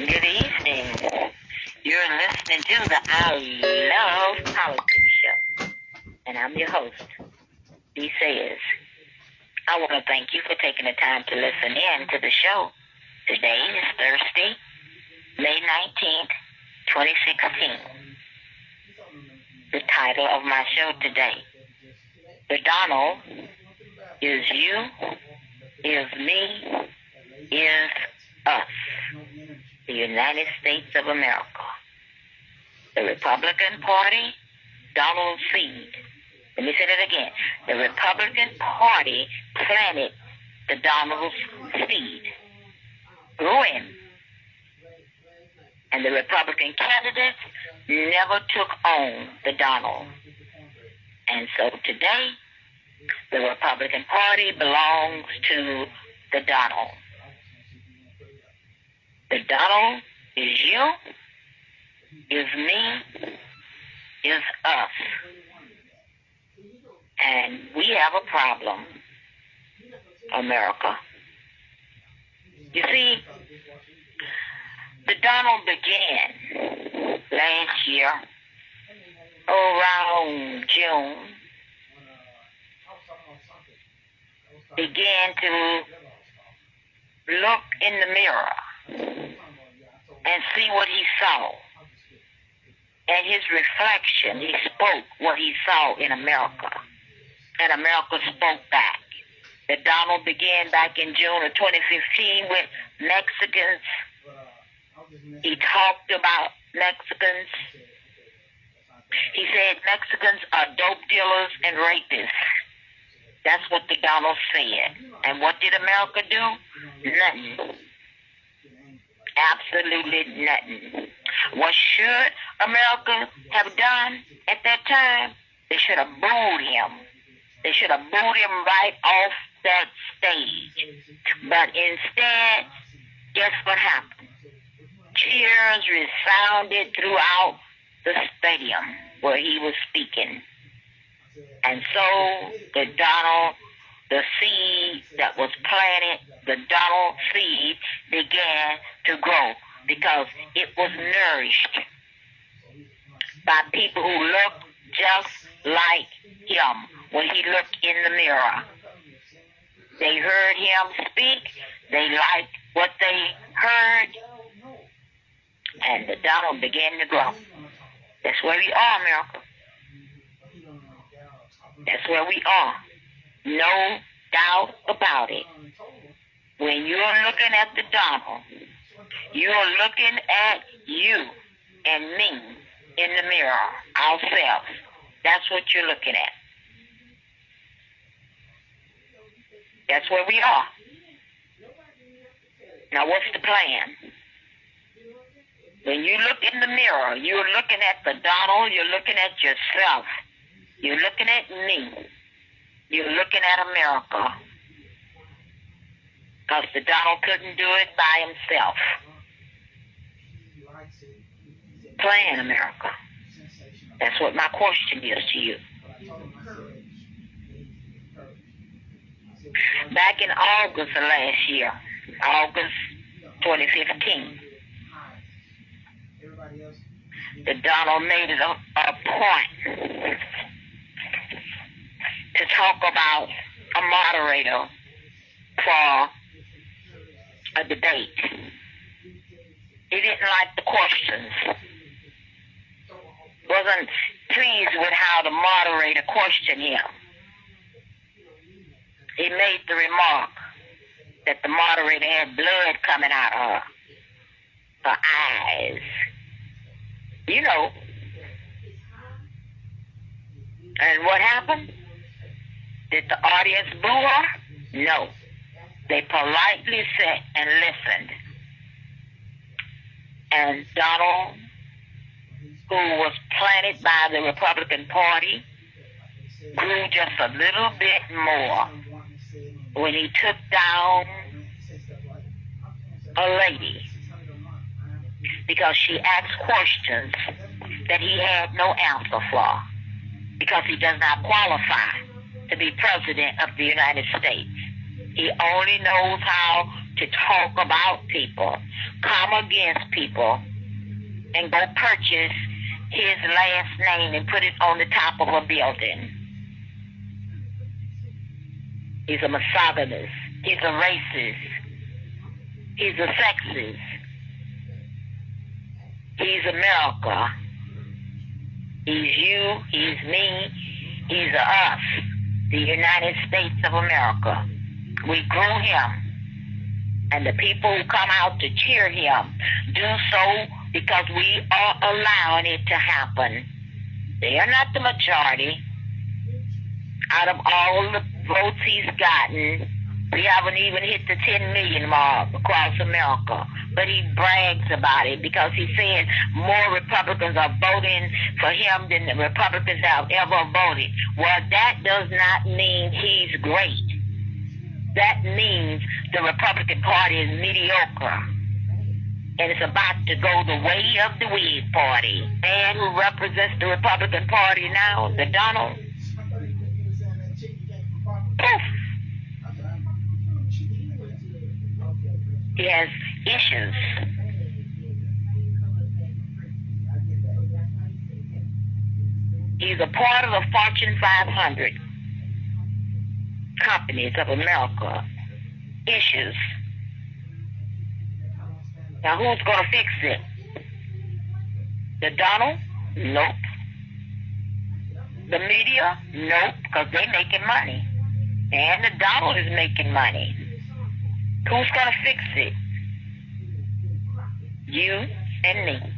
Good evening. You're listening to the I Love Politics show. And I'm your host, B Says. I want to thank you for taking the time to listen in to the show. Today is Thursday, May 19th, 2016. The title of my show today, The Donald is you, is me, is us the United States of America. The Republican Party, Donald Seed. Let me say that again. The Republican Party planted the Donald seed, him. And the Republican candidates never took on the Donald. And so today, the Republican Party belongs to the Donald. The Donald is you, is me, is us. And we have a problem, America. You see, the Donald began last year around June, began to look in the mirror and see what he saw. And his reflection, he spoke what he saw in America. And America spoke back. That Donald began back in June of 2015 with Mexicans. He talked about Mexicans. He said Mexicans are dope dealers and rapists. That's what the Donald said. And what did America do? Nothing. Absolutely nothing. What should America have done at that time? They should have booed him. They should have booed him right off that stage. But instead, guess what happened? Cheers resounded throughout the stadium where he was speaking. And so the Donald the seed that was planted, the Donald seed, began to grow because it was nourished by people who looked just like him when he looked in the mirror. They heard him speak, they liked what they heard, and the Donald began to grow. That's where we are, America. That's where we are. No doubt about it. When you're looking at the Donald, you're looking at you and me in the mirror, ourselves. That's what you're looking at. That's where we are. Now, what's the plan? When you look in the mirror, you're looking at the Donald, you're looking at yourself, you're looking at me. You're looking at America. Because the Donald couldn't do it by himself. Plan America. That's what my question is to you. Back in August of last year, August 2015, the Donald made it a, a point to talk about a moderator for a debate. He didn't like the questions. Wasn't pleased with how the moderator questioned him. He made the remark that the moderator had blood coming out of her eyes. You know. And what happened? Did the audience boo her? No. They politely sat and listened. And Donald, who was planted by the Republican Party, grew just a little bit more when he took down a lady because she asked questions that he had no answer for because he does not qualify to be president of the United States. He only knows how to talk about people, come against people, and go purchase his last name and put it on the top of a building. He's a misogynist. He's a racist. He's a sexist. He's America. He's you. He's me. He's us. The United States of America. We grew him. And the people who come out to cheer him do so because we are allowing it to happen. They are not the majority. Out of all the votes he's gotten, we haven't even hit the 10 million mark across America. But he brags about it because he said more Republicans are voting for him than the Republicans have ever voted. Well, that does not mean he's great. That means the Republican Party is mediocre and it's about to go the way of the Whig Party. Man who represents the Republican Party now, the Donald. Poof. He has issues. He's a part of the Fortune 500 companies of America. Issues. Now, who's going to fix it? The Donald? Nope. The media? Nope, because they're making money. And the Donald is making money. Who's going to fix it? You and me.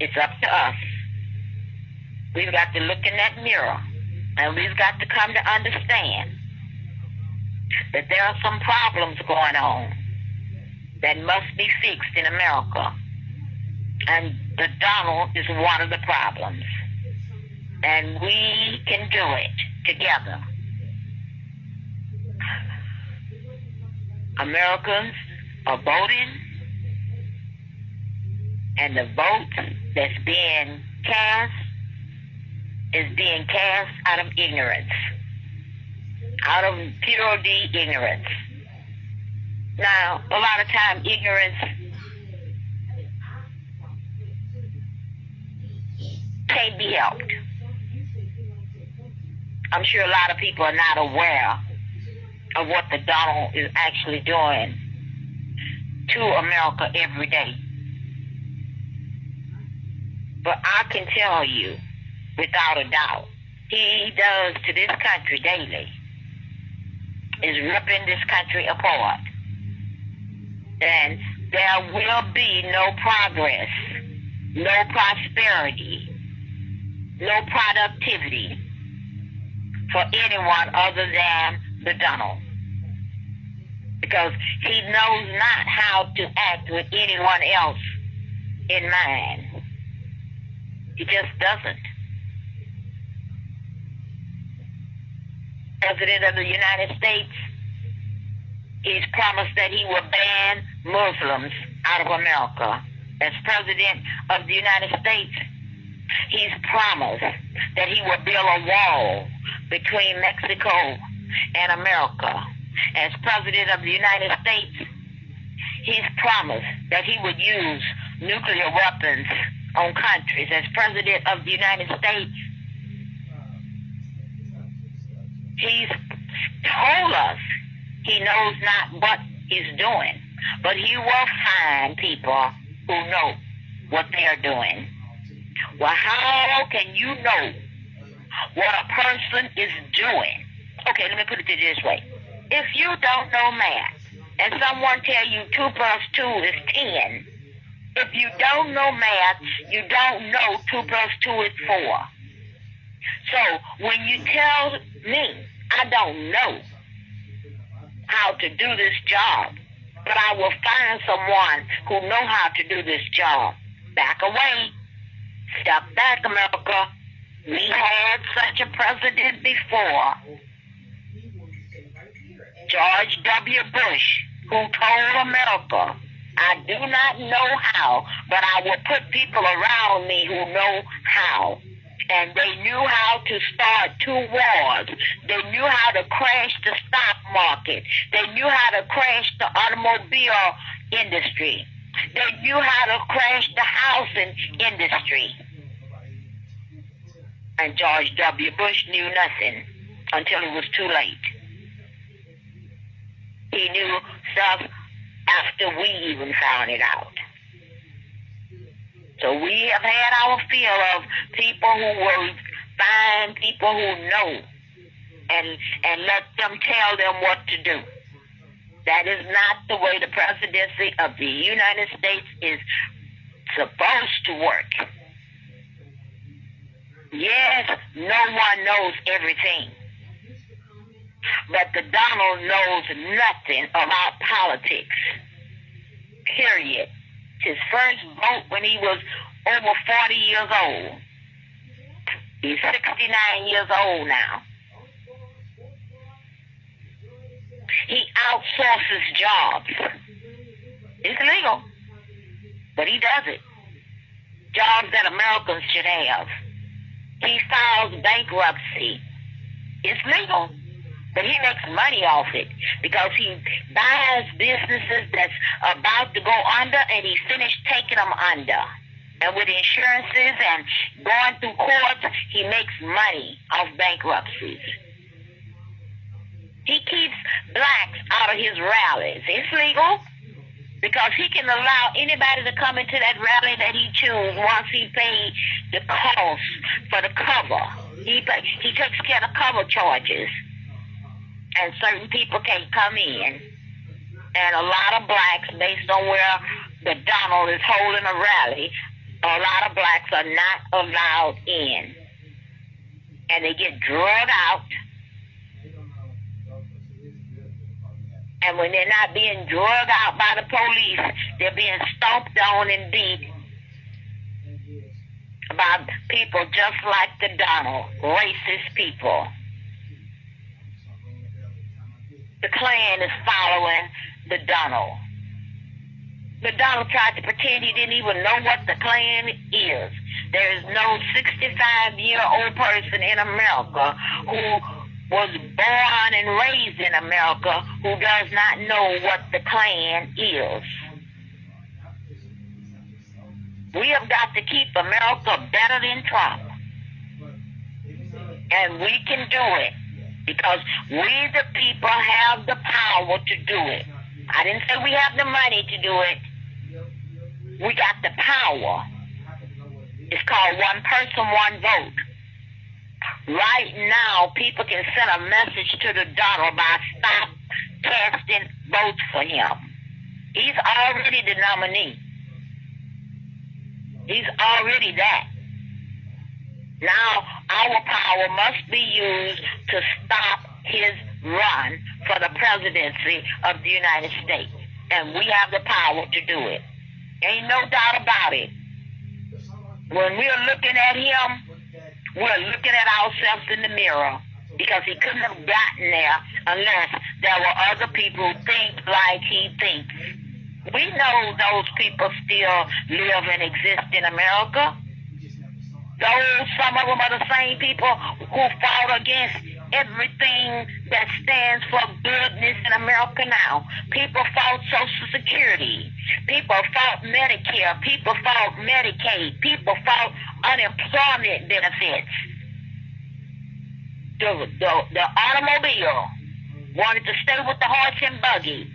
It's up to us. We've got to look in that mirror and we've got to come to understand that there are some problems going on that must be fixed in America. And the Donald is one of the problems. And we can do it together. Americans are voting, and the vote that's being cast is being cast out of ignorance, out of pure D ignorance. Now, a lot of time, ignorance can't be helped. I'm sure a lot of people are not aware of what the Donald is actually doing to America every day. But I can tell you, without a doubt, he does to this country daily is ripping this country apart And there will be no progress, no prosperity, no productivity for anyone other than the Donald. Because he knows not how to act with anyone else in mind. He just doesn't. President of the United States he's promised that he will ban Muslims out of America. As President of the United States, he's promised that he will build a wall between Mexico and America. As President of the United States, he's promised that he would use nuclear weapons on countries. As President of the United States, he's told us he knows not what he's doing, but he will find people who know what they are doing. Well, how can you know what a person is doing? Okay, let me put it this way. If you don't know math and someone tell you 2 plus 2 is 10, if you don't know math, you don't know 2 plus 2 is 4. So when you tell me I don't know, how to do this job, but I will find someone who know how to do this job. Back away. Step back, America. We had such a president before. George W. Bush, who told America, I do not know how, but I will put people around me who know how. and they knew how to start two wars. They knew how to crash the stock market. They knew how to crash the automobile industry. They knew how to crash the housing industry. And George W. Bush knew nothing until it was too late. He knew stuff after we even found it out. So we have had our fill of people who will find people who know and and let them tell them what to do. That is not the way the presidency of the United States is supposed to work. Yes, no one knows everything. But the Donald knows nothing about politics. Period. His first vote when he was over 40 years old. He's 69 years old now. He outsources jobs. It's legal, but he does it. Jobs that Americans should have. He files bankruptcy. It's legal, but he makes money off it because he buys businesses that's about to go under and he finished taking them under. And with insurances and going through courts, he makes money off bankruptcies. He keeps blacks out of his rallies. It's legal because he can allow anybody to come into that rally that he chooses once he paid the cost for the cover. He he takes care of cover charges, and certain people can't come in. And a lot of blacks, based on where the Donald is holding a rally, a lot of blacks are not allowed in, and they get drugged out And when they're not being drugged out by the police, they're being stomped on and beat by people just like the Donald, racist people. The Klan is following the Donald. The Donald tried to pretend he didn't even know what the Klan is. There is no 65 year old person in America who was born and raised in America who does not know what the Klan is. We have got to keep America better than Trump. And we can do it because we, the people, have the power to do it. I didn't say we have the money to do it. We got the power. It's called one person, one vote. Right now, people can send a message to the Donald by stop casting votes for him. He's already the nominee. He's already that. Now, our power must be used to stop his run for the presidency of the United States. And we have the power to do it. Ain't no doubt about it. When we're looking at him, we're looking at ourselves in the mirror because he couldn't have gotten there unless there were other people who think like he thinks. We know those people still live and exist in America. Those, some of them are the same people who fought against everything that stands for goodness in America now. People fought Social Security. People fought Medicare. People fought Medicaid. People fought unemployment benefits. The, the, the automobile wanted to stay with the horse and buggy.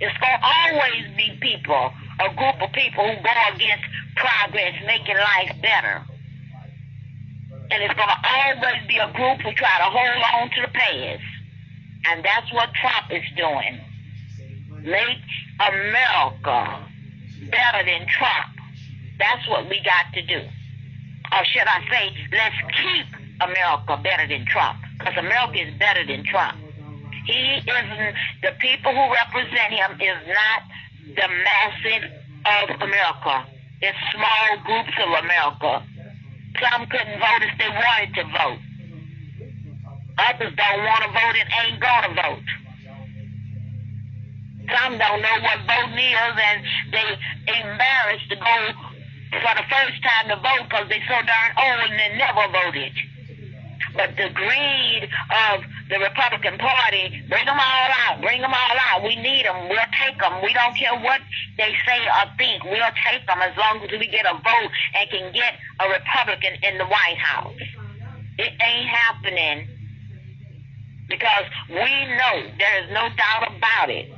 It's going to always be people, a group of people who go against progress, making life better. And it's going to always be a group who try to hold on to the past. And that's what Trump is doing. Make America better than Trump. That's what we got to do. Or should I say, let's keep America better than Trump. Because America is better than Trump. He isn't, the people who represent him is not the masses of America. It's small groups of America some couldn't vote if they wanted to vote. Others don't want to vote and ain't going to vote. Some don't know what voting is and they embarrassed to go for the first time to vote because they're so darn old and they never voted. But the greed of the Republican Party, bring them all out, bring them all out. We need them. We'll take them. We don't care what they say or think. We'll take them as long as we get a vote and can get a Republican in the White House. It ain't happening because we know there is no doubt about it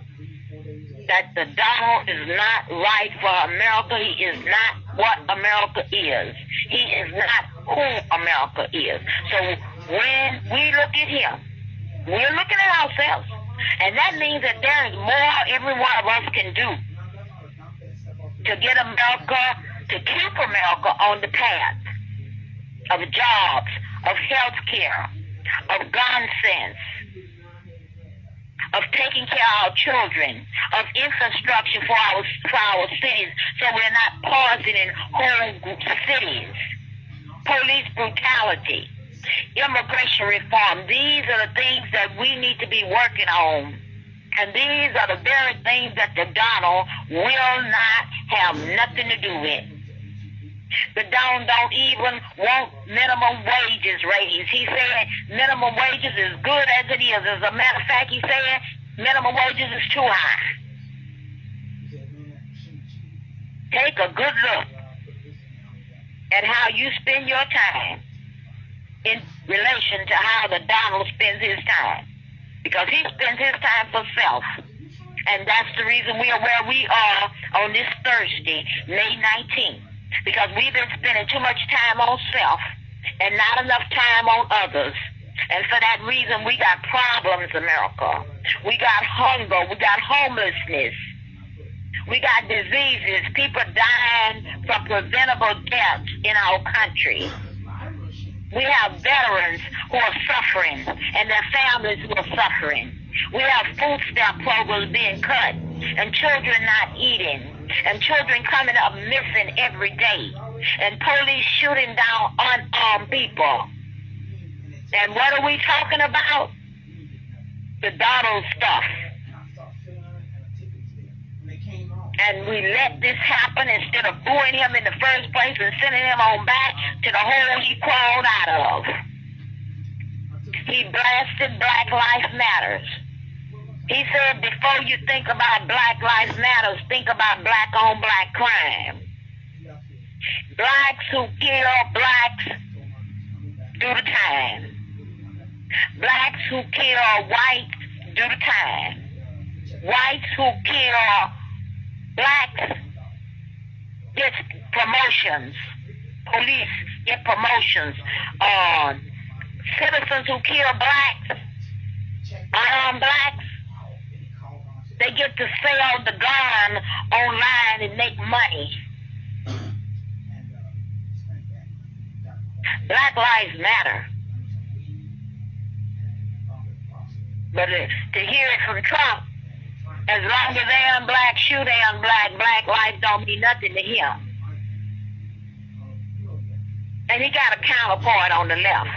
that the Donald is not right for America. He is not what America is. He is not who America is. So when we look at him, we're looking at ourselves. And that means that there is more every one of us can do to get America, to keep America on the path of jobs, of health care, of gun sense, of taking care of our children, of infrastructure for our, for our cities so we're not poisoning whole cities, police brutality, immigration reform. These are the things that we need to be working on. And these are the very things that the Donald will not have nothing to do with. The Donald don't even want minimum wages raised. He said minimum wages is good as it is. As a matter of fact, he said minimum wages is too high. Take a good look at how you spend your time in relation to how the Donald spends his time. Because he spends his time for self. And that's the reason we are where we are on this Thursday, May 19th. Because we've been spending too much time on self and not enough time on others. And for that reason, we got problems, America. We got hunger. We got homelessness. We got diseases. People dying from preventable deaths in our country. We have veterans who are suffering and their families who are suffering. We have food stamp programs being cut and children not eating and children coming up missing every day and police shooting down unarmed people. And what are we talking about? The Donald stuff. And we let this happen instead of booing him in the first place and sending him on back to the hole he crawled out of. He blasted Black Lives Matters. He said, before you think about Black Lives Matters, think about black on black crime. Blacks who kill blacks do the time. Blacks who kill whites do the time. Whites who kill blacks get promotions. Police get promotions. Uh, citizens who kill blacks, unarmed blacks, they get to sell the gun online and make money. Black lives matter. But to hear it from Trump, as long as they on black, shoe they on black, black life don't mean nothing to him. And he got a counterpart on the left.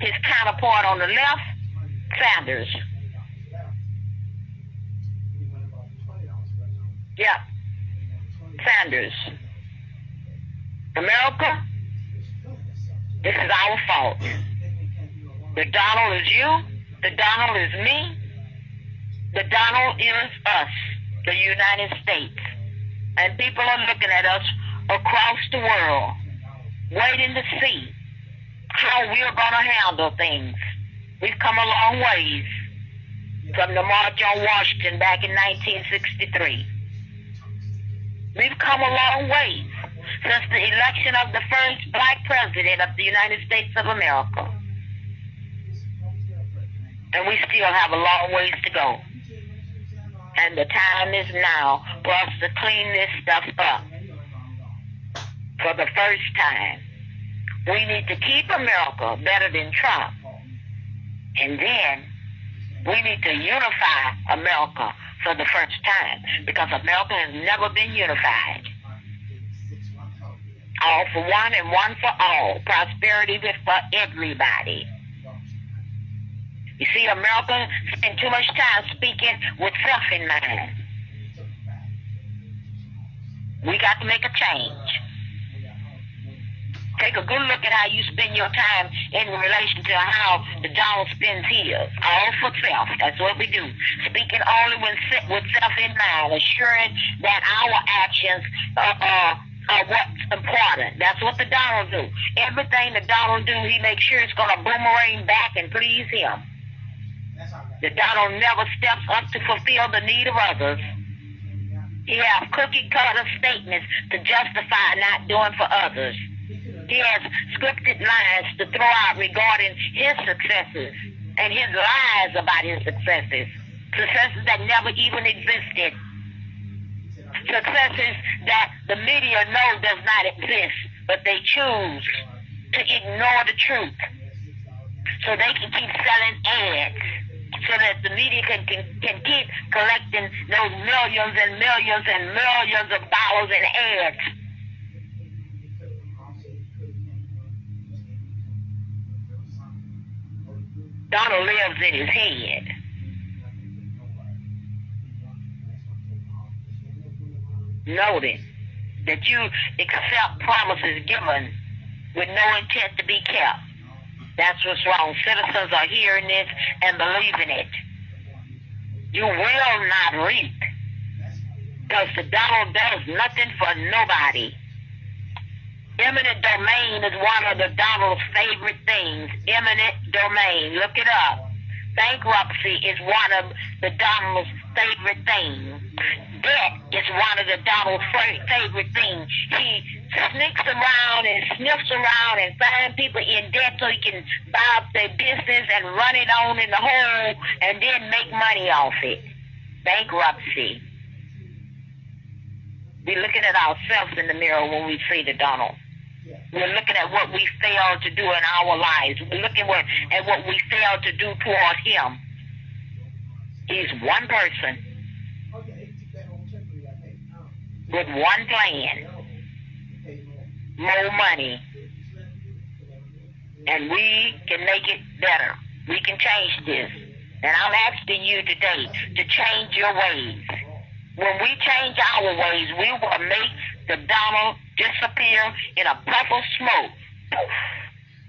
His counterpart on the left, Sanders. Yeah. Sanders. America, this is our fault. The Donald is you. The Donald is me. The Donald is us, the United States. And people are looking at us across the world, waiting to see how we're going to handle things. We've come a long ways from the March on Washington back in 1963. We've come a long ways since the election of the first black president of the United States of America. And we still have a long ways to go. And the time is now for us to clean this stuff up. For the first time, we need to keep America better than Trump. And then we need to unify America for the first time because America has never been unified. All for one and one for all. Prosperity for everybody. You see, America spend too much time speaking with self in mind. We got to make a change. Take a good look at how you spend your time in relation to how the Donald spends his. All for self. That's what we do. Speaking only with, with self in mind, assuring that our actions are, are, are what's important. That's what the Donald do. Everything the Donald do, he makes sure it's going to boomerang back and please him. The Donald never steps up to fulfill the need of others. He has cookie cutter statements to justify not doing for others. He has scripted lines to throw out regarding his successes and his lies about his successes. Successes that never even existed. Successes that the media knows does not exist, but they choose to ignore the truth so they can keep selling ads so that the media can, can, can keep collecting those millions and millions and millions of dollars in ads Donald lives in his head. Noting that you accept promises given with no intent to be kept. That's what's wrong. Citizens are hearing this and believing it. You will not reap because the Donald does nothing for nobody. Eminent domain is one of the Donald's favorite things. Eminent domain. Look it up. Bankruptcy is one of the Donald's favorite things. Debt is one of the Donald's favorite things. He sneaks around and sniffs around and finds people in debt so he can buy up their business and run it on in the hole and then make money off it. Bankruptcy. We're looking at ourselves in the mirror when we see the Donald. We're looking at what we failed to do in our lives. We're looking at what we failed to do toward Him. He's one person with one plan, more money, and we can make it better. We can change this. And I'm asking you today to change your ways. When we change our ways, we will make the Donald disappear in a puff of smoke.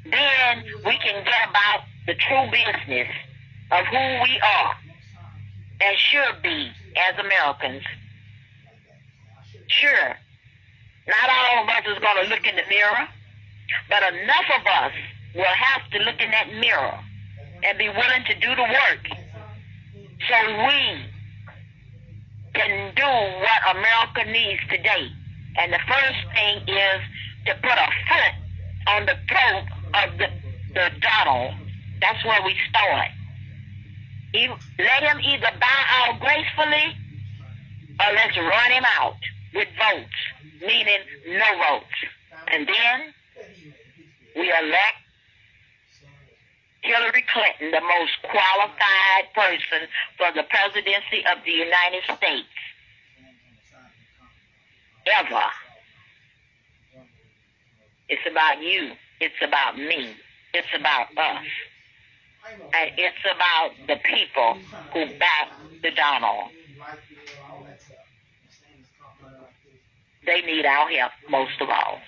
Then we can get about the true business of who we are and should be as Americans. Sure, not all of us is going to look in the mirror, but enough of us will have to look in that mirror and be willing to do the work so we can do what America needs today. And the first thing is to put a foot on the throat of the, the Donald. That's where we start. Let him either bow out gracefully or let's run him out with votes, meaning no votes. And then we elect Hillary Clinton, the most qualified person for the presidency of the United States ever. It's about you. It's about me. It's about us. And it's about the people who back the Donald. They need our help most of all.